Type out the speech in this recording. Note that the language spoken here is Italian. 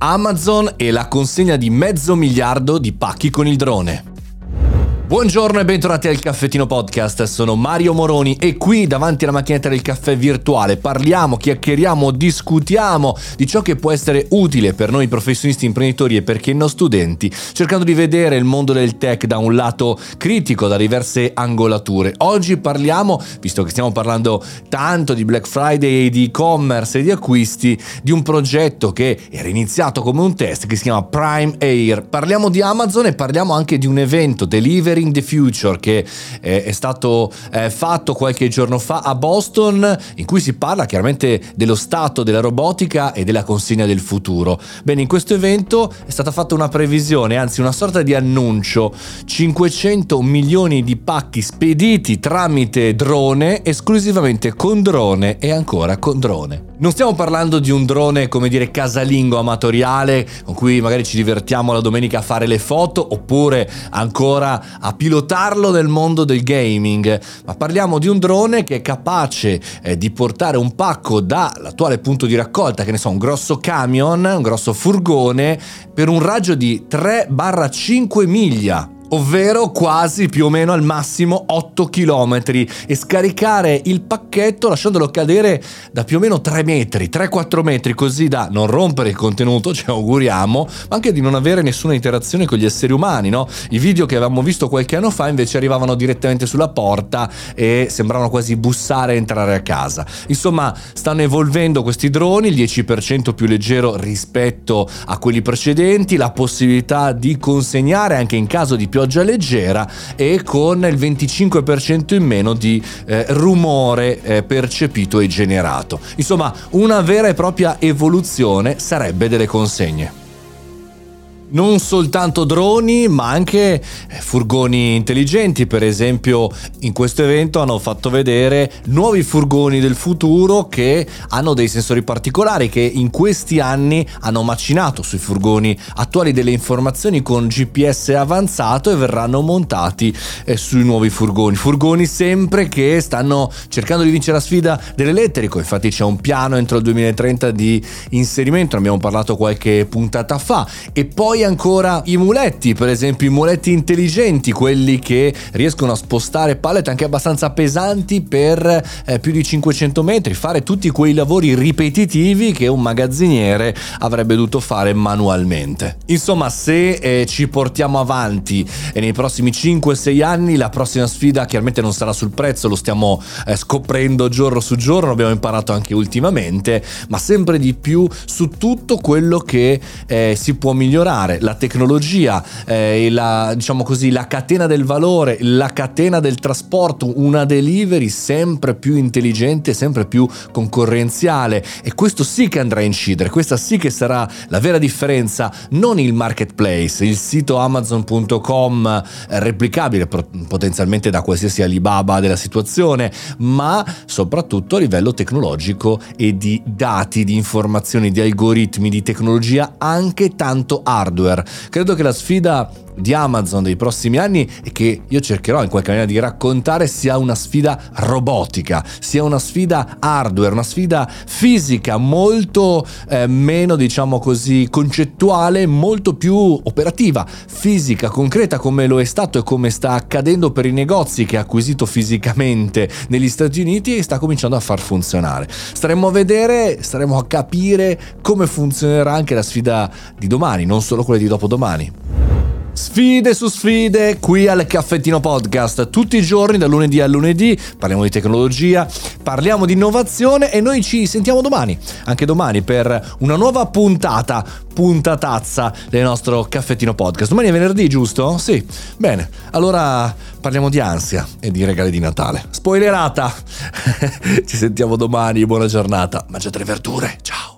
Amazon e la consegna di mezzo miliardo di pacchi con il drone. Buongiorno e bentornati al Caffettino Podcast, sono Mario Moroni e qui davanti alla macchinetta del caffè virtuale parliamo, chiacchieriamo, discutiamo di ciò che può essere utile per noi professionisti, imprenditori e perché no studenti, cercando di vedere il mondo del tech da un lato critico, da diverse angolature. Oggi parliamo, visto che stiamo parlando tanto di Black Friday di e-commerce e di acquisti, di un progetto che era iniziato come un test che si chiama Prime Air. Parliamo di Amazon e parliamo anche di un evento, Delivery Sharing the Future che eh, è stato eh, fatto qualche giorno fa a Boston in cui si parla chiaramente dello stato della robotica e della consegna del futuro. Bene, in questo evento è stata fatta una previsione, anzi una sorta di annuncio, 500 milioni di pacchi spediti tramite drone, esclusivamente con drone e ancora con drone. Non stiamo parlando di un drone, come dire, casalingo amatoriale con cui magari ci divertiamo la domenica a fare le foto oppure ancora a pilotarlo nel mondo del gaming, ma parliamo di un drone che è capace eh, di portare un pacco dall'attuale punto di raccolta, che ne so, un grosso camion, un grosso furgone, per un raggio di 3-5 miglia ovvero quasi più o meno al massimo 8 km e scaricare il pacchetto lasciandolo cadere da più o meno 3 metri, 3-4 metri così da non rompere il contenuto, ci auguriamo, ma anche di non avere nessuna interazione con gli esseri umani, no? I video che avevamo visto qualche anno fa invece arrivavano direttamente sulla porta e sembravano quasi bussare e entrare a casa. Insomma, stanno evolvendo questi droni, il 10% più leggero rispetto a quelli precedenti, la possibilità di consegnare anche in caso di più pioggia leggera e con il 25% in meno di eh, rumore eh, percepito e generato. Insomma, una vera e propria evoluzione sarebbe delle consegne non soltanto droni, ma anche eh, furgoni intelligenti. Per esempio, in questo evento hanno fatto vedere nuovi furgoni del futuro che hanno dei sensori particolari che in questi anni hanno macinato sui furgoni attuali delle informazioni con GPS avanzato e verranno montati eh, sui nuovi furgoni. Furgoni sempre che stanno cercando di vincere la sfida dell'elettrico. Infatti c'è un piano entro il 2030 di inserimento, ne abbiamo parlato qualche puntata fa e poi poi ancora i muletti, per esempio i muletti intelligenti, quelli che riescono a spostare pallet anche abbastanza pesanti per eh, più di 500 metri, fare tutti quei lavori ripetitivi che un magazziniere avrebbe dovuto fare manualmente. Insomma, se eh, ci portiamo avanti e nei prossimi 5-6 anni la prossima sfida chiaramente non sarà sul prezzo, lo stiamo eh, scoprendo giorno su giorno, abbiamo imparato anche ultimamente, ma sempre di più su tutto quello che eh, si può migliorare fare la tecnologia, eh, la, diciamo così, la catena del valore, la catena del trasporto, una delivery sempre più intelligente, sempre più concorrenziale. E questo sì che andrà a incidere, questa sì che sarà la vera differenza, non il marketplace, il sito amazon.com eh, replicabile potenzialmente da qualsiasi Alibaba della situazione, ma soprattutto a livello tecnologico e di dati, di informazioni, di algoritmi, di tecnologia anche tanto hardware hardware. Credo che la sfida di Amazon dei prossimi anni e che io cercherò in qualche maniera di raccontare sia una sfida robotica, sia una sfida hardware, una sfida fisica molto eh, meno diciamo così concettuale, molto più operativa, fisica, concreta come lo è stato e come sta accadendo per i negozi che ha acquisito fisicamente negli Stati Uniti e sta cominciando a far funzionare. Staremo a vedere, staremo a capire come funzionerà anche la sfida di domani, non solo quella di dopodomani. Sfide su sfide qui al Caffettino Podcast. Tutti i giorni, da lunedì a lunedì, parliamo di tecnologia, parliamo di innovazione e noi ci sentiamo domani, anche domani, per una nuova puntata, puntatazza del nostro Caffettino Podcast. Domani è venerdì, giusto? Sì. Bene, allora parliamo di ansia e di regali di Natale. Spoilerata! ci sentiamo domani, buona giornata. Mangiate le verdure, ciao!